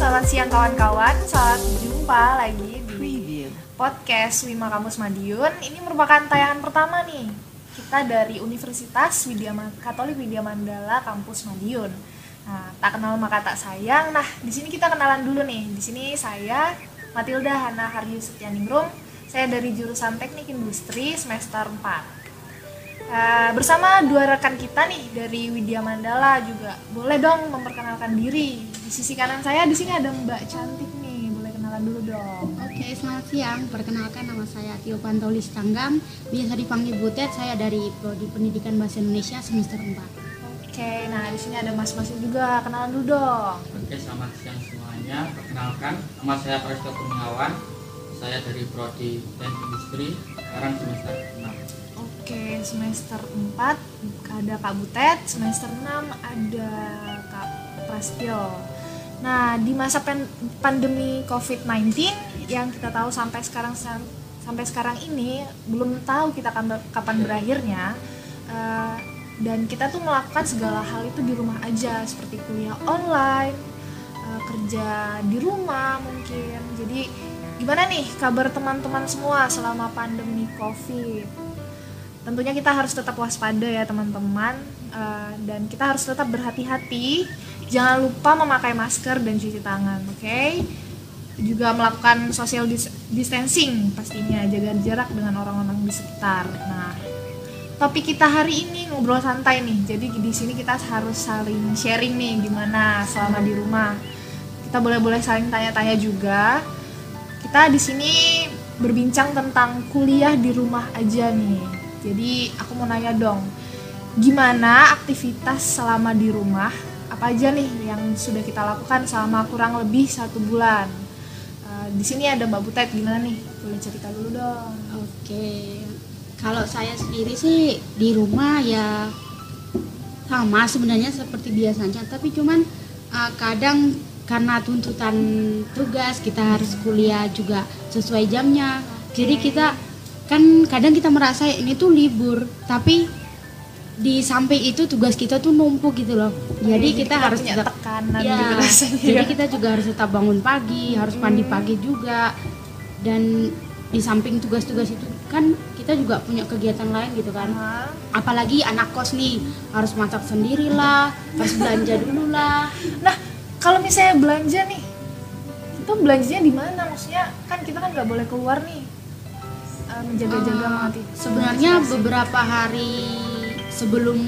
selamat siang kawan-kawan. Selamat jumpa lagi di podcast Wima Kampus Madiun. Ini merupakan tayangan pertama nih. Kita dari Universitas Widya Katolik Widya Mandala Kampus Madiun. Nah, tak kenal maka tak sayang. Nah, di sini kita kenalan dulu nih. Di sini saya Matilda Hana Haryus Setianingrum. Saya dari jurusan Teknik Industri semester 4. Eh, bersama dua rekan kita nih dari Widya Mandala juga boleh dong memperkenalkan diri di sisi kanan saya di sini ada Mbak cantik nih boleh kenalan dulu dong Oke, selamat siang. Perkenalkan nama saya Tio Pantolis Tanggam. Biasa dipanggil Butet. Saya dari Prodi Pendidikan Bahasa Indonesia semester 4. oke nah di sini ada mas-masnya juga kenalan dulu dong Oke, selamat siang semuanya. Perkenalkan, nama saya Presto Kurniawan. Saya dari Prodi Teknik Industri, sekarang semester 6. oke semester 4 ada Kak Butet semester 6 ada Kak Prastio nah di masa pandemi COVID-19 yang kita tahu sampai sekarang sampai sekarang ini belum tahu kita kapan berakhirnya eh, dan kita tuh melakukan segala hal itu di rumah aja seperti kuliah online eh, kerja di rumah mungkin. Jadi gimana nih kabar teman-teman semua selama pandemi COVID? Tentunya kita harus tetap waspada ya teman-teman. Eh, dan kita harus tetap berhati-hati jangan lupa memakai masker dan cuci tangan oke? Juga melakukan social dis- distancing pastinya. Jaga jarak dengan orang-orang di sekitar. Nah topik kita hari ini ngobrol santai nih. Jadi di sini kita harus saling sharing nih gimana selama di rumah. Kita boleh-boleh saling tanya-tanya juga. Kita di sini berbincang tentang kuliah di rumah aja nih. Jadi aku mau nanya dong, gimana aktivitas selama di rumah? Apa aja nih yang sudah kita lakukan selama kurang lebih satu bulan? Eh, di sini ada Mbak Butet, gimana nih? Boleh cerita dulu dong. Oke. Kalau saya sendiri sih di rumah ya sama sebenarnya seperti biasanya, tapi cuman uh, kadang karena tuntutan tugas kita harus kuliah juga sesuai jamnya. Jadi kita kan kadang kita merasa ini tuh libur, tapi di samping itu tugas kita tuh numpuk gitu loh. Jadi kita, harus punya tetap tekanan Ya, gitu rasanya. jadi kita juga harus tetap bangun pagi, harus mandi pagi juga. Dan di samping tugas-tugas itu kan kita juga punya kegiatan lain gitu kan. Hah? Apalagi anak kos nih harus masak sendirilah, harus belanja dulu lah. Nah, kalau misalnya belanja nih, itu belanjanya di mana? Maksudnya kan kita kan nggak boleh keluar nih, Eh, menjaga-jaga Eh, mati. Sebenarnya beberapa hari sebelum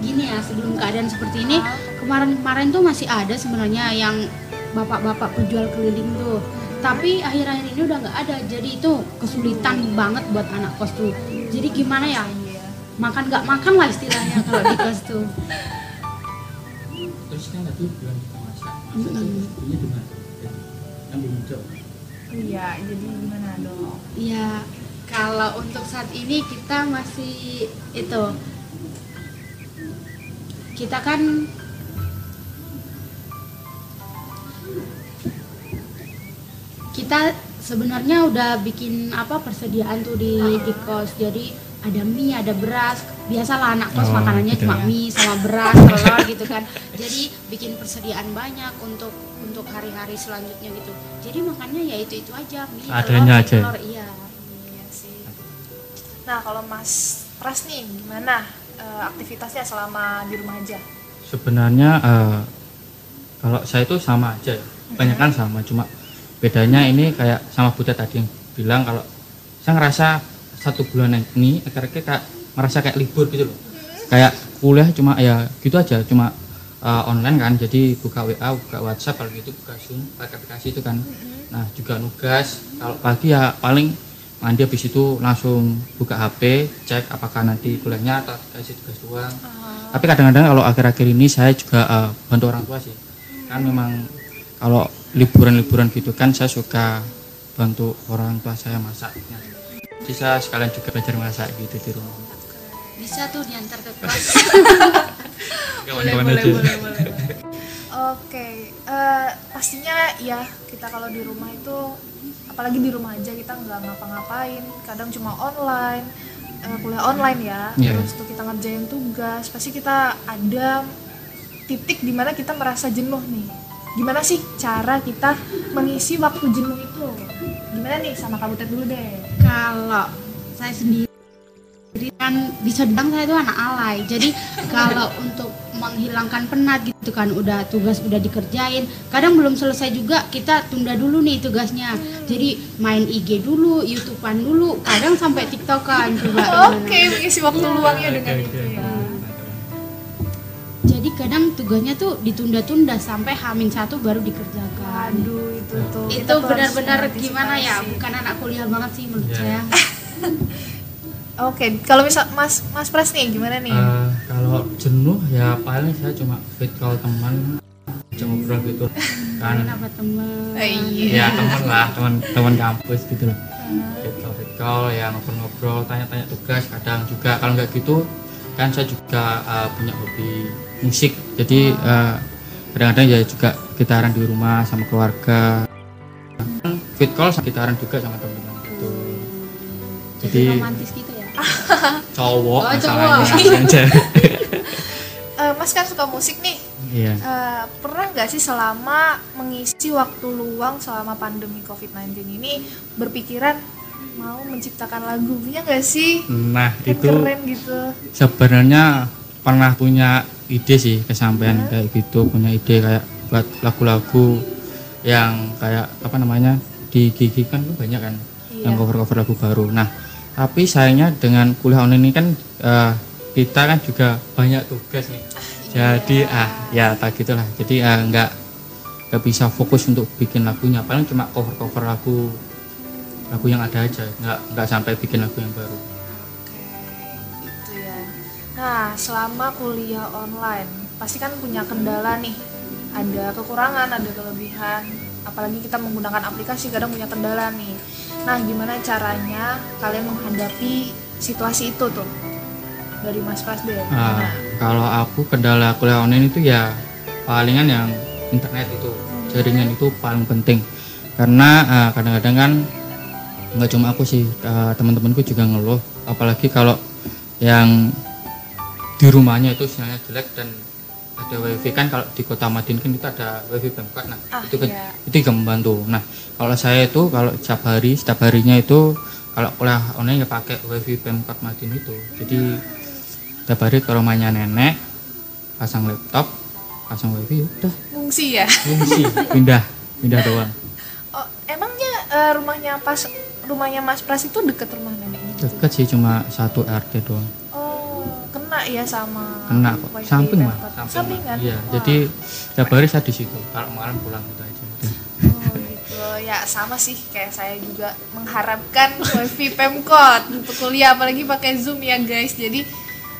gini ya, sebelum keadaan seperti ini, kemarin-kemarin tuh masih ada sebenarnya yang bapak-bapak penjual keliling tuh. Tapi akhir-akhir ini udah nggak ada, jadi itu kesulitan banget buat anak kos tuh. Jadi gimana ya? Iya. Makan nggak makan lah istilahnya kalau di kos tuh. Terus kan tadi bilang kita masak, masak mana? Kan di Mujo. Iya, jadi gimana dong? Ya, kalau untuk saat ini kita masih itu kita kan kita sebenarnya udah bikin apa persediaan tuh di di kos. Jadi ada mie, ada beras. Biasalah anak kos Oh, makanannya gitu cuma ya. mie sama beras, telur gitu kan. Jadi bikin persediaan banyak untuk untuk hari-hari selanjutnya gitu. Jadi makannya ya itu itu aja mie, Adanya telur, aja. telur, iya. Nah, kalau Mas Pras nih, gimana eh, aktivitasnya selama di rumah aja? Sebenarnya eh, kalau saya itu sama aja, ya. banyak kan sama, cuma bedanya ini kayak sama Butet tadi yang bilang kalau saya ngerasa satu bulan ini akhirnya kayak ngerasa kayak libur gitu loh. Kayak kuliah cuma ya gitu aja, cuma eh, online kan, jadi buka WA, buka WhatsApp kalau gitu buka Zoom, pakai aplikasi itu kan. Nah juga nugas, kalau pagi ya paling mandi habis itu langsung buka HP, cek apakah nanti kuliahnya atau kasih tugas doang. Tapi kadang-kadang kalau akhir-akhir ini saya juga eh, bantu orang tua sih. Kan memang kalau liburan-liburan gitu kan saya suka bantu orang tua saya masak. Jadi saya sekalian juga belajar masak gitu di rumah. Bisa tuh diantar ke kelas. Kawan-kawan aja. Oke, eh, pastinya ya kita kalau di rumah itu, apalagi di rumah aja kita nggak ngapa-ngapain, kadang cuma online, eh, kuliah online ya, Iya. terus tuh kita ngerjain tugas, pasti kita ada titik di mana kita merasa jenuh nih. gimana sih cara kita mengisi waktu jenuh itu gimana nih sama Butet dulu deh kalau saya sendiri kan bisa dibilang saya itu anak alay jadi kalau untuk menghilangkan penat gitu kan udah tugas udah dikerjain. Kadang belum selesai juga kita tunda dulu nih tugasnya. Jadi main IG dulu YouTubean dulu kadang sampai TikTokan juga oke mengisi waktu luangnya dengan itu ya. jadi kadang tugasnya tuh ditunda-tunda sampai hamin satu baru dikerjakan. Aduh itu tuh itu benar-benar gimana ya bukan anak kuliah banget sih menurut Iya. saya oke kalau misal Mas Mas Pras nih gimana nih? Eh, kalau jenuh ya paling saya cuma fit call teman cuma ngobrol gitu. Kan? Kenapa temen Eh, iya. Ya teman lah teman teman kampus gitu loh. Fit call fit call ya ngobrol-ngobrol tanya-tanya tugas kadang juga kalau nggak gitu kan saya juga eh, punya hobi musik. Jadi eh, kadang-kadang ya juga gitaran di rumah sama keluarga. Fit call sama gitaran juga sama teman-teman gitu. Jadi jadi romantis gitu cowok Oh, masalahnya cowok. cewek. Eh, Mas kan suka musik nih iya Eh, pernah nggak sih selama mengisi waktu luang selama pandemi COVID-19 ini berpikiran mau menciptakan lagu punya nggak sih? nah Kan itu keren gitu. sebenarnya pernah punya ide sih kesampaian kayak gitu punya ide kayak buat lagu-lagu yang kayak apa namanya di gigi kan banyak kan Iya. yang cover-cover lagu baru nah tapi sayangnya dengan kuliah online ini kan eh, kita kan juga banyak tugas nih jadi ah ya tak gitulah jadi eh, nggak nggak bisa fokus untuk bikin lagunya paling cuma cover-cover lagu lagu yang ada aja nggak nggak sampai bikin lagu yang baru Oke, gitu ya. Nah, selama kuliah online, pasti kan punya kendala nih. Ada kekurangan, ada kelebihan. Apalagi kita menggunakan aplikasi, kadang punya kendala nih. Nah, gimana caranya kalian menghadapi situasi itu tuh? Dari Mas Pras deh. Ah, gimana? kalau aku kendala kuliah online itu ya palingan yang internet itu jaringan itu paling penting karena ah, kadang-kadang kan nggak cuma aku sih ah, teman-temanku juga ngeluh apalagi kalau yang di rumahnya itu sinyalnya jelek dan ada wifi kan kalau di kota Madin kan itu ada wifi pemkot nah Ah, itu kan iya. itu juga membantu nah kalau saya itu kalau setiap hari setiap harinya itu kalau kuliah online ya pakai wifi pemkot Madin itu jadi setiap hari ke rumahnya nenek pasang laptop pasang wifi udah Fungsi ya? fungsi pindah pindah doang Oh, emangnya eh, rumahnya pas rumahnya Mas Pras itu deket rumah neneknya? deket sih cuma satu RT doang ya sama kena kok samping mah samping mah. iya Wah. jadi setiap hari saya di situ kalau malam pulang gitu aja udah. Oh gitu ya sama sih kayak saya juga mengharapkan wifi pemkot untuk kuliah apalagi pakai zoom ya guys jadi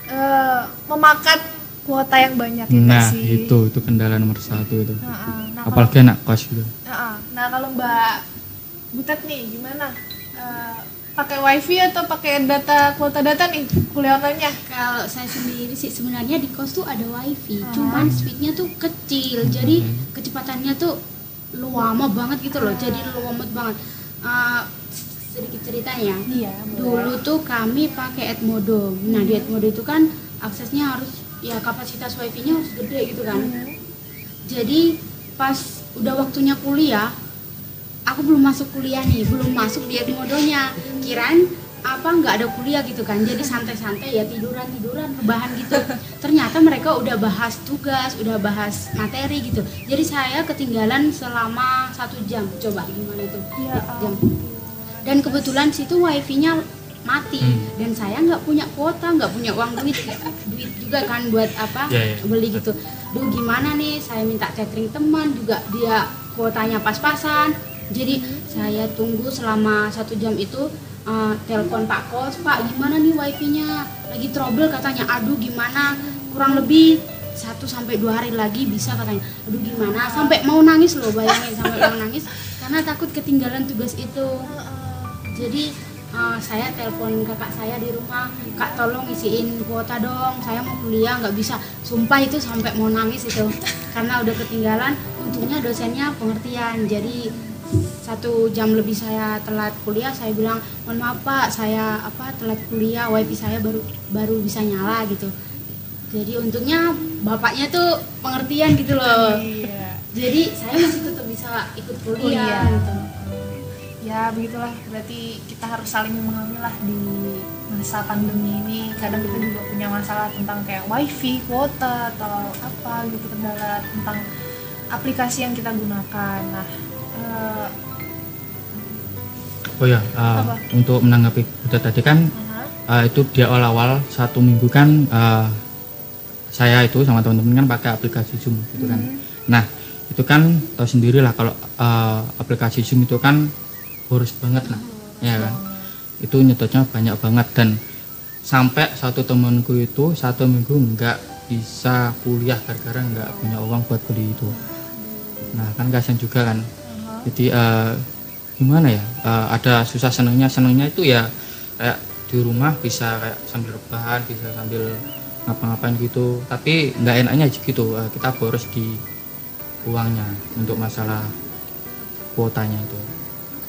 eh, memakan kuota yang banyak ya nah sih itu itu kendala nomor satu itu Heeh. nah, kalau, apalagi anak kos gitu Heeh. nah kalau mbak Butet nih gimana Eh, pakai wifi atau pakai data kuota data nih kuliah online-nya? Kalau saya sendiri sih sebenarnya di kos tuh ada wifi Ah. cuman speednya tuh kecil. Jadi kecepatannya tuh lama banget gitu loh jadi lumet banget. Eh, sedikit ceritanya. Iya dulu tuh kami pakai Edmodo. Nah di Edmodo itu kan aksesnya harus ya kapasitas wifi-nya harus gede gitu kan. Jadi pas udah waktunya kuliah aku belum masuk kuliah nih belum masuk di Edmodonya kirain apa nggak ada kuliah gitu kan. Jadi santai-santai ya tiduran tiduran rebahan gitu. Ternyata mereka udah bahas tugas udah bahas materi gitu. Jadi saya ketinggalan selama satu jam. Coba gimana tuh ya jam. dan kebetulan situ wifi-nya mati. Hmm. dan saya nggak punya kuota nggak punya uang duit. Duit juga kan buat apa Ya, ya. beli gitu. Duh gimana nih? Saya minta catering teman juga dia kuotanya pas-pasan jadi saya tunggu selama satu jam itu eh, telepon pak kos pak gimana nih wifi-nya? Lagi trouble katanya. Aduh gimana? Kurang lebih satu sampai dua hari lagi bisa katanya. Aduh gimana? Sampai mau nangis loh bayangin sampai mau nangis karena takut ketinggalan tugas itu. Jadi eh, saya telepon kakak saya di rumah kak tolong isiin kuota dong saya mau kuliah nggak bisa. Sumpah itu sampai mau nangis itu karena udah ketinggalan. Untungnya dosennya pengertian jadi satu jam lebih saya telat kuliah saya bilang mohon maaf pak saya apa telat kuliah wifi saya baru baru bisa nyala gitu. Jadi untungnya bapaknya tuh pengertian gitu loh. Iya. Jadi saya masih tetap bisa ikut kuliah, Kuliah. gitu. Ya begitulah. Berarti kita harus saling memahami lah di masa pandemi ini. Kadang kita juga punya masalah tentang kayak wifi kuota atau apa gitu kendala tentang aplikasi yang kita gunakan. Nah eh, oh ya uh, Apa? untuk menanggapi Butet tadi kan aha, uh, itu di awal-awal satu minggu kan uh, saya itu sama teman-teman kan pakai aplikasi Zoom gitu kan. Mhm. Nah itu kan tahu sendiri lah kalau uh, aplikasi Zoom itu kan boros banget lah, ya kan. Itu nyetotnya banyak banget dan sampai satu temanku itu satu minggu nggak bisa kuliah gara-gara nggak punya uang buat beli itu. Nah kan kasihan juga kan. aha. Jadi uh, gimana ya? Uh, ada susah senangnya senangnya itu ya kayak di rumah bisa kayak sambil rebahan, bisa sambil ngapa-ngapain gitu. Tapi nggak enaknya gitu. uh, kita boros di uangnya untuk masalah kuotanya itu.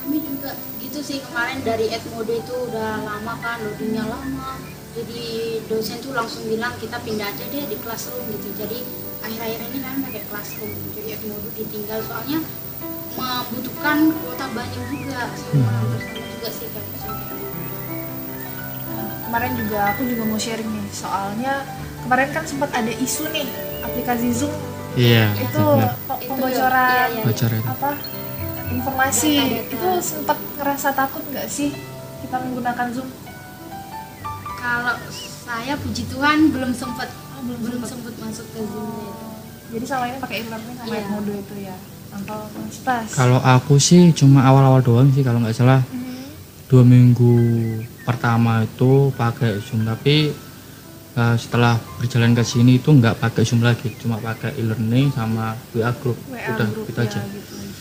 kami juga gitu sih kemarin dari Edmode itu udah lama kan loadingnya lama jadi dosen tuh langsung bilang kita pindah aja deh di classroom gitu jadi akhir-akhir ini kami pakai classroom jadi Edmode ditinggal soalnya membutuhkan kuota banyak juga sama sama juga sih kayak. Nah, kemarin juga aku juga mau sharing nih soalnya kemarin kan sempat ada isu nih aplikasi Zoom Iya. itu pembocoran iya, iya. Apa informasi Data-data. itu sempat ngerasa takut nggak sih kita menggunakan Zoom kalau saya puji Tuhan belum sempat Oh, belum belum sempat masuk ke Zoom itu jadi selama ini pakai e-learning sama Iya. Edmodo itu ya Kalau aku sih cuma awal-awal doang sih kalau nggak salah. Mhm. dua minggu pertama itu pakai Zoom tapi uh, setelah berjalan ke sini itu nggak pakai Zoom lagi cuma pakai e-learning sama WA group. WA udah group gitu ya, aja gitu aja.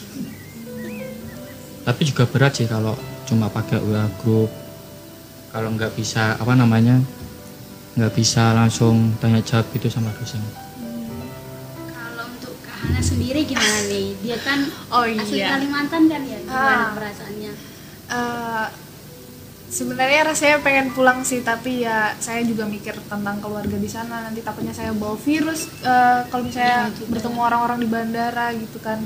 tapi juga berat sih kalau cuma pakai WA group. Kalau nggak bisa apa namanya nggak bisa langsung tanya jawab gitu sama dosen Hana sendiri gimana nih dia kan oh asli iya Kalimantan kan ya Ah. gimana perasaannya Eh, sebenarnya rasanya pengen pulang sih tapi ya saya juga mikir tentang keluarga di sana nanti takutnya saya bawa virus eh, kalau misalnya juga. bertemu orang-orang di bandara gitu kan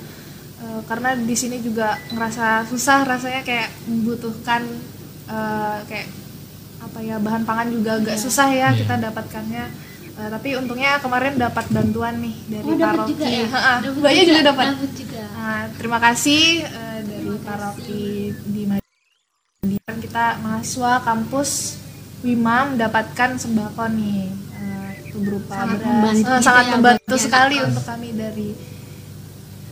Eh, karena di sini juga ngerasa susah rasanya kayak membutuhkan eh, kayak apa ya bahan pangan juga agak Iya. susah ya Iya. kita dapatkannya Eh, tapi untungnya kemarin dapat bantuan nih dari oh paroki juga ya Mbaknya juga dapat Nah, terima kasih eh, dari Terima kasih. paroki di Madiun kita mahasiswa kampus Wima mendapatkan sembako nih eh, itu berupa Sangat beras. membantu kita sangat ya membantu buat sekali anak-anak. untuk kami dari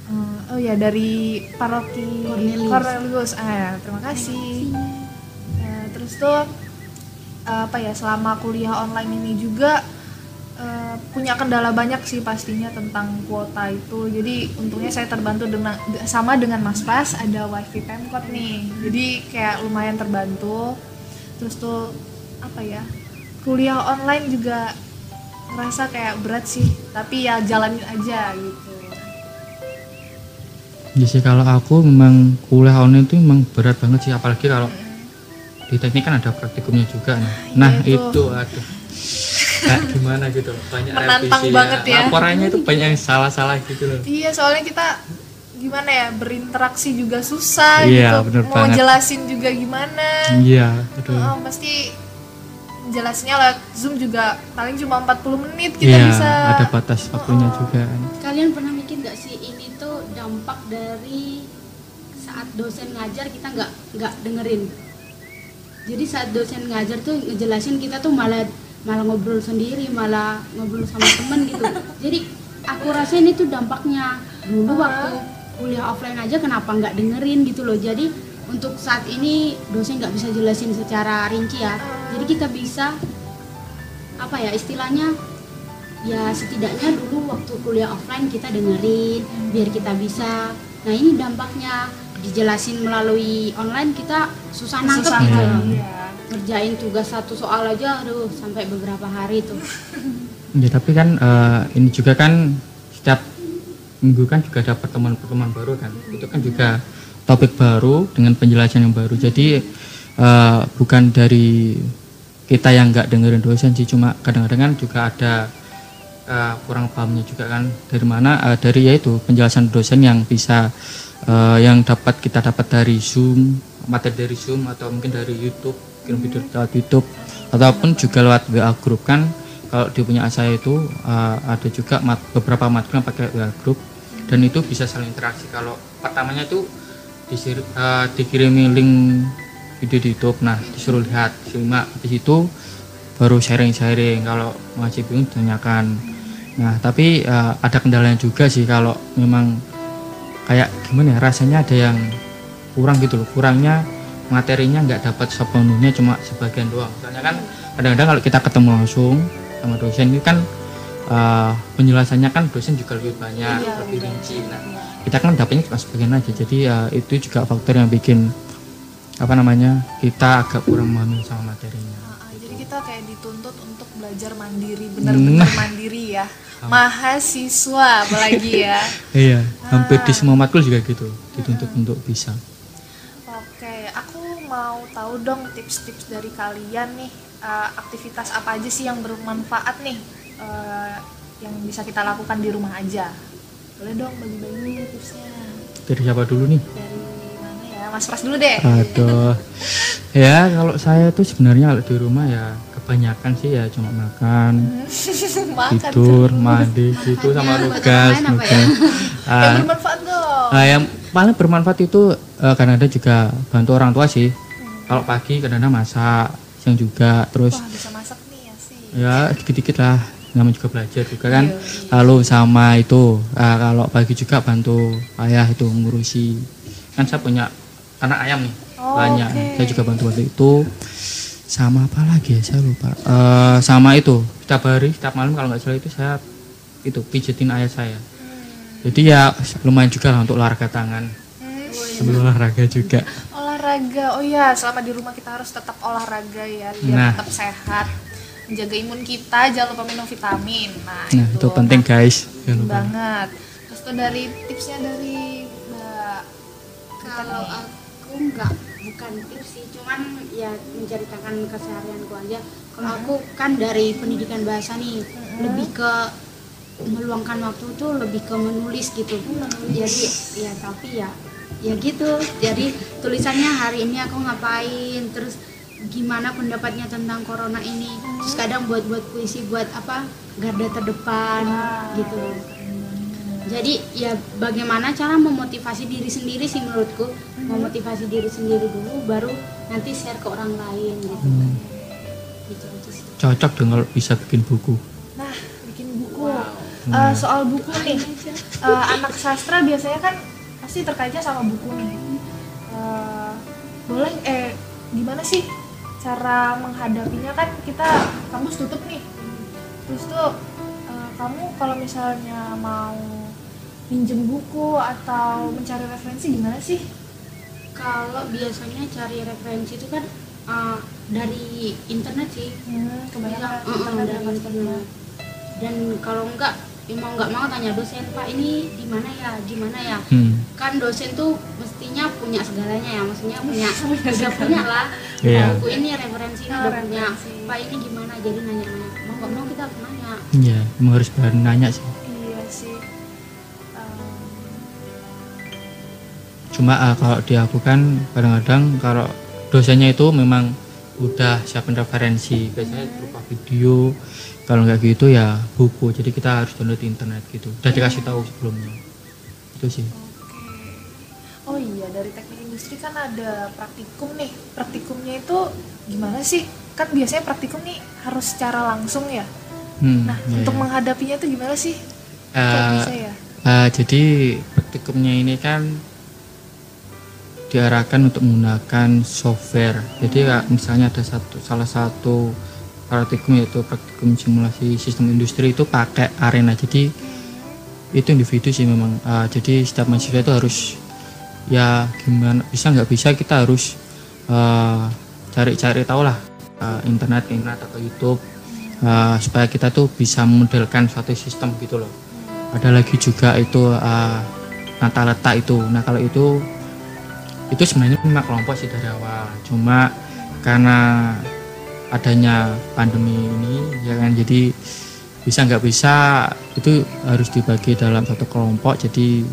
eh, oh ya dari paroki Cornelius. Cornelius. Ah, ya, terima kasih. Eh, terus tuh eh, apa ya selama kuliah online ini juga eh, punya kendala banyak sih pastinya tentang kuota itu. Jadi untungnya saya terbantu dengan sama dengan Mas Pras ada wifi Pemkot nih. Jadi kayak lumayan terbantu. Terus tuh apa ya kuliah online juga ngerasa kayak berat sih. Tapi ya jalanin aja gitu. Jadi sih kalau aku memang kuliah online itu memang berat banget sih apalagi kalau di teknik kan ada praktikumnya juga. Nah iya itu, itu. aduh kayak gimana gitu loh banyak Menantang revisi banget ya. laporannya itu banyak yang salah-salah gitu loh Iya, soalnya kita gimana ya berinteraksi juga susah Iya, gitu. bener Mau banget. jelasin juga gimana. iya aduh Oh, pasti jelasnya lewat Zoom juga paling cuma 40 menit kita iya bisa. ada batas waktunya Oh. juga kan kalian pernah mikir nggak sih ini tuh dampak dari saat dosen ngajar kita nggak nggak dengerin jadi saat dosen ngajar tuh ngejelasin kita tuh malah malah ngobrol sendiri malah ngobrol sama temen gitu. Jadi aku rasa ini tuh dampaknya. Dulu waktu kuliah offline aja kenapa nggak dengerin gitu loh. Jadi untuk saat ini dosen nggak bisa jelasin secara rinci ya. Jadi kita bisa apa ya istilahnya ya setidaknya dulu waktu kuliah offline kita dengerin biar kita bisa. Nah ini dampaknya. Dijelasin melalui online kita susah nangkep Susah gitu. Iya. Ngerjain tugas satu soal aja aduh sampai beberapa hari tuh. Ya tapi kan eh, ini juga kan setiap minggu kan juga ada pertemuan-pertemuan baru kan. Itu kan juga topik baru dengan penjelasan yang baru. Jadi eh, bukan dari kita yang nggak dengerin dosen sih cuma kadang-kadang kan juga ada uh, kurang pahamnya juga kan. Dari mana uh, dari yaitu penjelasan dosen yang bisa uh, yang dapat kita dapat dari Zoom materi dari Zoom atau mungkin dari YouTube kirim video lewat YouTube ataupun juga lewat WA grup kan. Kalau di punya saya itu uh, ada juga mat, beberapa matkul yang pakai WA grup dan itu bisa saling interaksi. Kalau pertamanya itu disir, uh, dikirimi link video di YouTube nah disuruh lihat simak di situ baru sharing-sharing kalau masih bingung tanyakan nah tapi uh, ada kendalanya juga sih kalau memang kayak gimana ya rasanya ada yang kurang gitu loh. Kurangnya materinya nggak dapat sepenuhnya cuma sebagian doang soalnya kan kadang-kadang kalau kita ketemu langsung sama dosen itu kan uh, penjelasannya kan dosen juga lebih banyak Iya, lebih udah. rinci nah kita kan dapatnya cuma sebagian aja jadi uh, itu juga faktor yang bikin apa namanya kita agak kurang memahami sama materinya Ah, ah, jadi kita kayak dituntut untuk belajar mandiri, benar-benar Nah. mandiri ya. Mahasiswa apalagi ya. iya hampir di Ah. semua matkul juga gitu dituntut untuk bisa mau tahu dong tips-tips dari kalian nih. eh, aktivitas apa aja sih yang bermanfaat nih eh, yang bisa kita lakukan di rumah aja? Boleh dong bagi-bagi tipsnya. dari siapa dulu nih Dari mana ya? Mas Pras dulu deh. Aduh. ya kalau saya tuh sebenarnya kalau di rumah ya kebanyakan sih ya cuma makan, Makan tidur, terus. mandi gitu sama tugas, ya? nugas. Yang bermanfaat dong. ah, yang paling bermanfaat itu eh, kadang-kadang juga bantu orang tua sih. Kalau pagi kadang-kadang masak, siang juga, terus Wah, bisa masak nih ya sih. ya dikit-dikit lah. Namanya juga belajar juga kan. Iya, iya. lalu sama itu ah, kalau pagi juga bantu ayah itu ngurusi. Kan saya punya anak ayam nih Oh, banyak. oke. saya juga bantu bantu itu. Sama apa lagi ya? Saya lupa. Eh, sama itu. Setiap hari setiap malam kalau nggak salah itu saya itu pijetin ayah saya. Hmm. jadi ya lumayan juga lah untuk olahraga tangan. Hmm. sambil olahraga juga olahraga. Oh ya selama di rumah kita harus tetap olahraga ya biar Nah. tetap sehat. Menjaga imun kita jangan lupa minum vitamin. Nah, nah itu penting Nah, guys. Jangan penting lupa. banget. Terus tuh dari tipsnya dari mbak kalau aku nggak bukan tips sih. Cuman ya menceritakan keseharianku aja. Kalau aku kan dari pendidikan bahasa nih lebih ke meluangkan waktu tuh lebih ke menulis gitu. Jadi ya tapi ya ya gitu. Jadi tulisannya hari ini aku ngapain terus gimana pendapatnya tentang corona ini. Terus kadang buat buat puisi buat apa garda terdepan Wah, gitu. Jadi ya bagaimana cara memotivasi diri sendiri sih menurutku. Memotivasi diri sendiri dulu baru nanti share ke orang lain gitu. Hmm. gitu aja sih. Cocok dong kalau bisa bikin buku. Nah bikin buku. Eh, soal buku nih. Eh, anak sastra biasanya kan pasti terkaitnya sama buku nih Eh, boleh eh gimana sih cara menghadapinya? Kan kita kampus tutup nih. Terus tuh eh, kamu kalau misalnya mau minjem buku atau mencari referensi gimana sih? Kalau biasanya cari referensi itu kan uh, dari internet sih. Hmm, kebanyakan ya dari pastinya. internet. dan kalau enggak ya mau nggak mau tanya dosen pak ini di mana ya? Di mana ya? Hmm. kan dosen tuh mestinya punya segalanya ya maksudnya punya Punya udah punya lah. Iya. buku ini referensi ini udah punya. Pak ini gimana? Jadi nanya-nanya. Mau nggak mau kita harus nanya. Iya, emang harus berani nanya sih. iya sih. Em, Cuma ah, kalau di aku kan kadang-kadang kalau dosennya itu memang udah siapin referensi, biasanya berupa video. Kalau nggak gitu ya buku. Jadi kita harus download di internet gitu. Udah dikasih tahu sebelumnya. Itu sih. Oke. Oh iya, dari teknik industri kan ada praktikum nih. Praktikumnya itu gimana sih? Kan biasanya praktikum nih harus secara langsung ya. Hmm, Nah, iya, untuk iya. menghadapinya itu gimana sih? Eh, bisa ya? eh, jadi praktikumnya ini kan diarahkan untuk menggunakan software. Jadi ya, misalnya ada satu salah satu praktikum yaitu praktikum simulasi sistem industri itu pakai arena. Jadi itu individu sih memang. Eh, jadi setiap mahasiswa itu harus ya gimana bisa nggak bisa kita harus eh, cari-cari tahu lah eh, internet internet atau YouTube eh, supaya kita tuh bisa memodelkan suatu sistem gitu loh ada lagi juga itu uh, nata letak itu nah kalau itu itu sebenarnya memang kelompok sih dari awal. Cuma karena adanya pandemi ini ya kan jadi bisa nggak bisa itu harus dibagi dalam satu kelompok jadi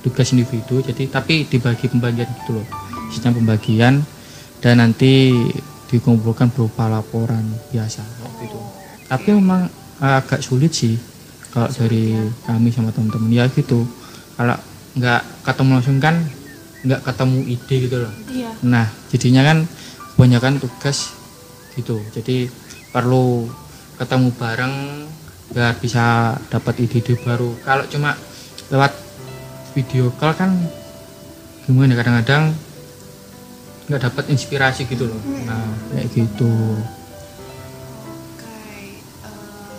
tugas individu jadi tapi dibagi pembagian gitu loh. Sistem pembagian dan nanti dikumpulkan berupa laporan biasa gitu tapi memang agak sulit sih kalau dari kami sama teman-teman. Ya gitu kalau nggak ketemu langsung kan nggak ketemu ide gitu loh. Iya. Nah jadinya kan kebanyakan tugas gitu. Jadi perlu ketemu bareng biar bisa dapat ide-ide baru. Kalau cuma lewat video call kan gimana kadang-kadang nggak dapat inspirasi gitu loh. Nah kayak gitu. Oke, eh,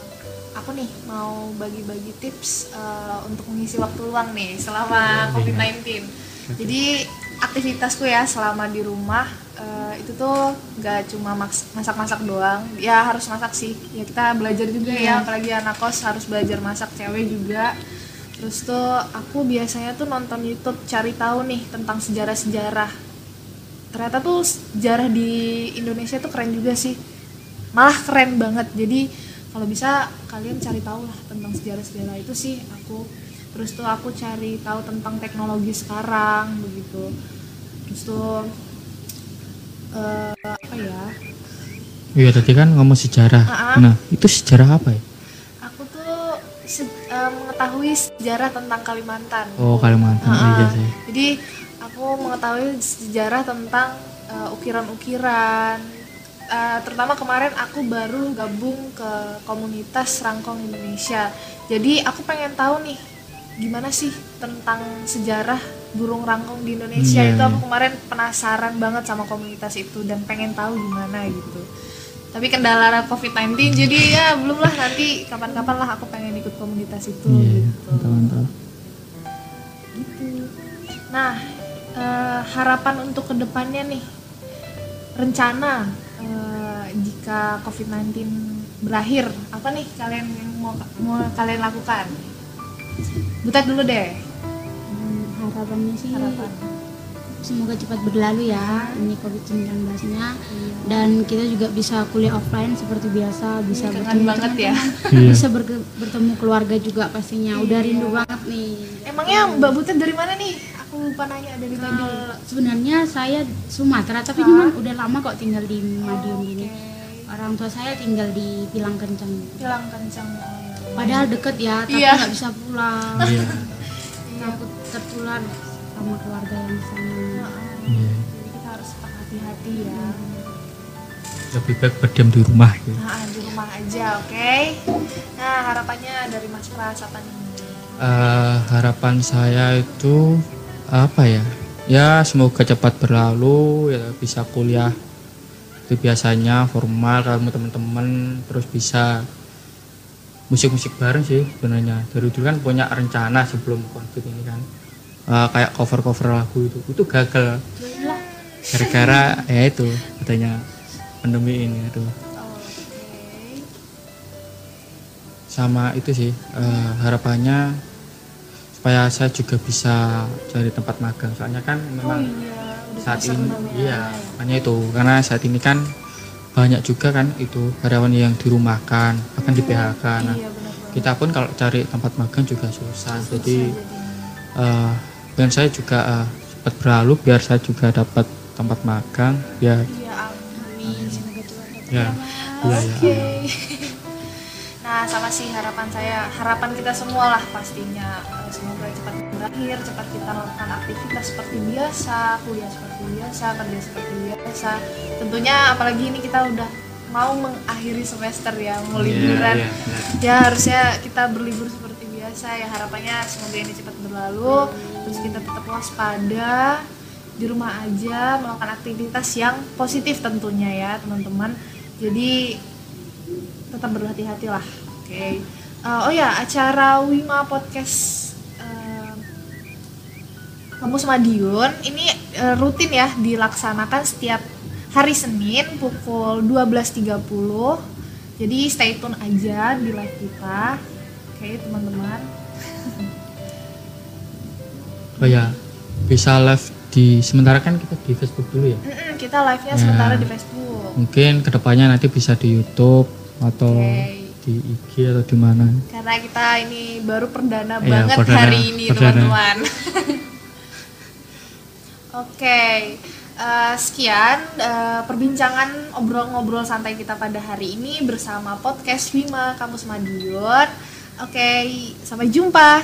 aku nih mau bagi-bagi tips eh, untuk mengisi waktu luang nih selama COVID-19. Jadi aktivitasku ya selama di rumah eh, itu tuh gak cuma masak-masak doang. Ya harus masak sih. Ya kita belajar juga ya, apalagi anak kos harus belajar masak cewek juga. Terus tuh aku biasanya tuh nonton YouTube cari tahu nih tentang sejarah-sejarah. Ternyata tuh sejarah di Indonesia tuh keren juga sih malah keren banget jadi kalau bisa kalian cari tahu lah tentang sejarah-sejarah itu sih aku terus tuh aku cari tahu tentang teknologi sekarang begitu. Terus tuh eh, apa ya? Iya tadi kan ngomong sejarah. Ah, ah. nah itu sejarah apa ya? Aku tuh se- eh, mengetahui sejarah tentang Kalimantan. Oh Kalimantan. Ah, iya sih Jadi aku mengetahui sejarah tentang uh, ukiran-ukiran. Uh, terutama kemarin aku baru gabung ke komunitas Rangkong Indonesia. Jadi aku pengen tahu nih gimana sih tentang sejarah burung rangkong di Indonesia. Iya, Itu iya. aku kemarin penasaran banget sama komunitas itu dan pengen tahu gimana gitu. Tapi kendala COVID-19 jadi ya belum lah nanti kapan-kapan lah aku pengen ikut komunitas itu iya gitu mantap mantap gitu. Nah, eh, harapan untuk ke depannya nih, rencana eh, jika COVID-19 berakhir, apa nih kalian yang mau mau kalian lakukan? Butet dulu deh, Hmm, harapannya sih harapan. semoga cepat berlalu ya ini COVID-19 nya dan kita juga bisa kuliah offline seperti biasa bisa Kangen bertemu banget ya. Iya. bisa berke- bertemu keluarga juga pastinya udah Iya. rindu banget nih Emangnya Mbak Butet dari mana nih? Aku lupa nanya dari tadi. Kalau sebenarnya saya Sumatera tapi cuman udah lama kok tinggal di Madiun Oke. gini orang tua saya tinggal di Pilang Kencang Hilang kencang. Ya. padahal deket ya tapi Iya. nggak bisa pulang iya takut tertular sama keluarga yang di sana iya Jadi kita harus hati-hati ya. lebih baik berdiam di rumah gitu. Nah, di rumah aja, oke? Nah, harapannya dari Mas Pras apa nih? Eh, harapan saya itu apa ya ya semoga cepat berlalu ya bisa kuliah itu biasanya formal kamu teman-teman terus bisa musik-musik bareng sih sebenarnya. Dari dulu kan punya rencana sebelum konflik ini kan. Eh, kayak cover-cover lagu itu. Itu gagal. Gara-gara ya itu katanya pandemi ini itu sama itu sih eh, harapannya supaya saya juga bisa cari tempat magang. Soalnya kan Oh memang iya, udah saat ini pandemi iya ya. makanya itu. Karena saat ini kan banyak juga kan itu karyawan yang dirumahkan bahkan di PHK nah Iya benar kita pun kalau cari tempat magang juga susah. Susah jadi eh, dan saya juga eh, cepat berlalu biar saya juga dapat tempat magang biar Iya, amin. Semoga Tuhan dapat ya. iya ya Oke. Nah, sama sih harapan saya, harapan kita semua lah pastinya. Semoga cepat berakhir, cepat kita melakukan aktivitas seperti biasa, kuliah seperti biasa, kerja seperti biasa. Tentunya apalagi ini kita udah mau mengakhiri semester ya, mau Iya, liburan. iya, iya. Ya harusnya kita berlibur seperti biasa ya. Harapannya semoga ini cepat berlalu, terus kita tetap waspada di rumah aja melakukan aktivitas yang positif tentunya ya teman-teman jadi tetap berhati-hati lah oke Eh, oh ya acara Wima podcast kampus Madiun ini eh, rutin ya dilaksanakan setiap hari Senin pukul 12.30 jadi stay tune aja di live kita. Oke teman-teman. Oh ya bisa live di sementara kan kita di Facebook dulu ya? Mm-mm, kita live nya Ya. sementara di Facebook. Mungkin ke depannya nanti bisa di YouTube atau Oke. di IG atau di mana. Karena kita ini baru perdana Iya, banget perdana- hari ini teman-teman oke eh, sekian eh, perbincangan obrol-ngobrol santai kita pada hari ini bersama podcast Wima Kampus Madiun. Oke sampai jumpa.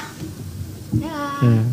Ya. Ya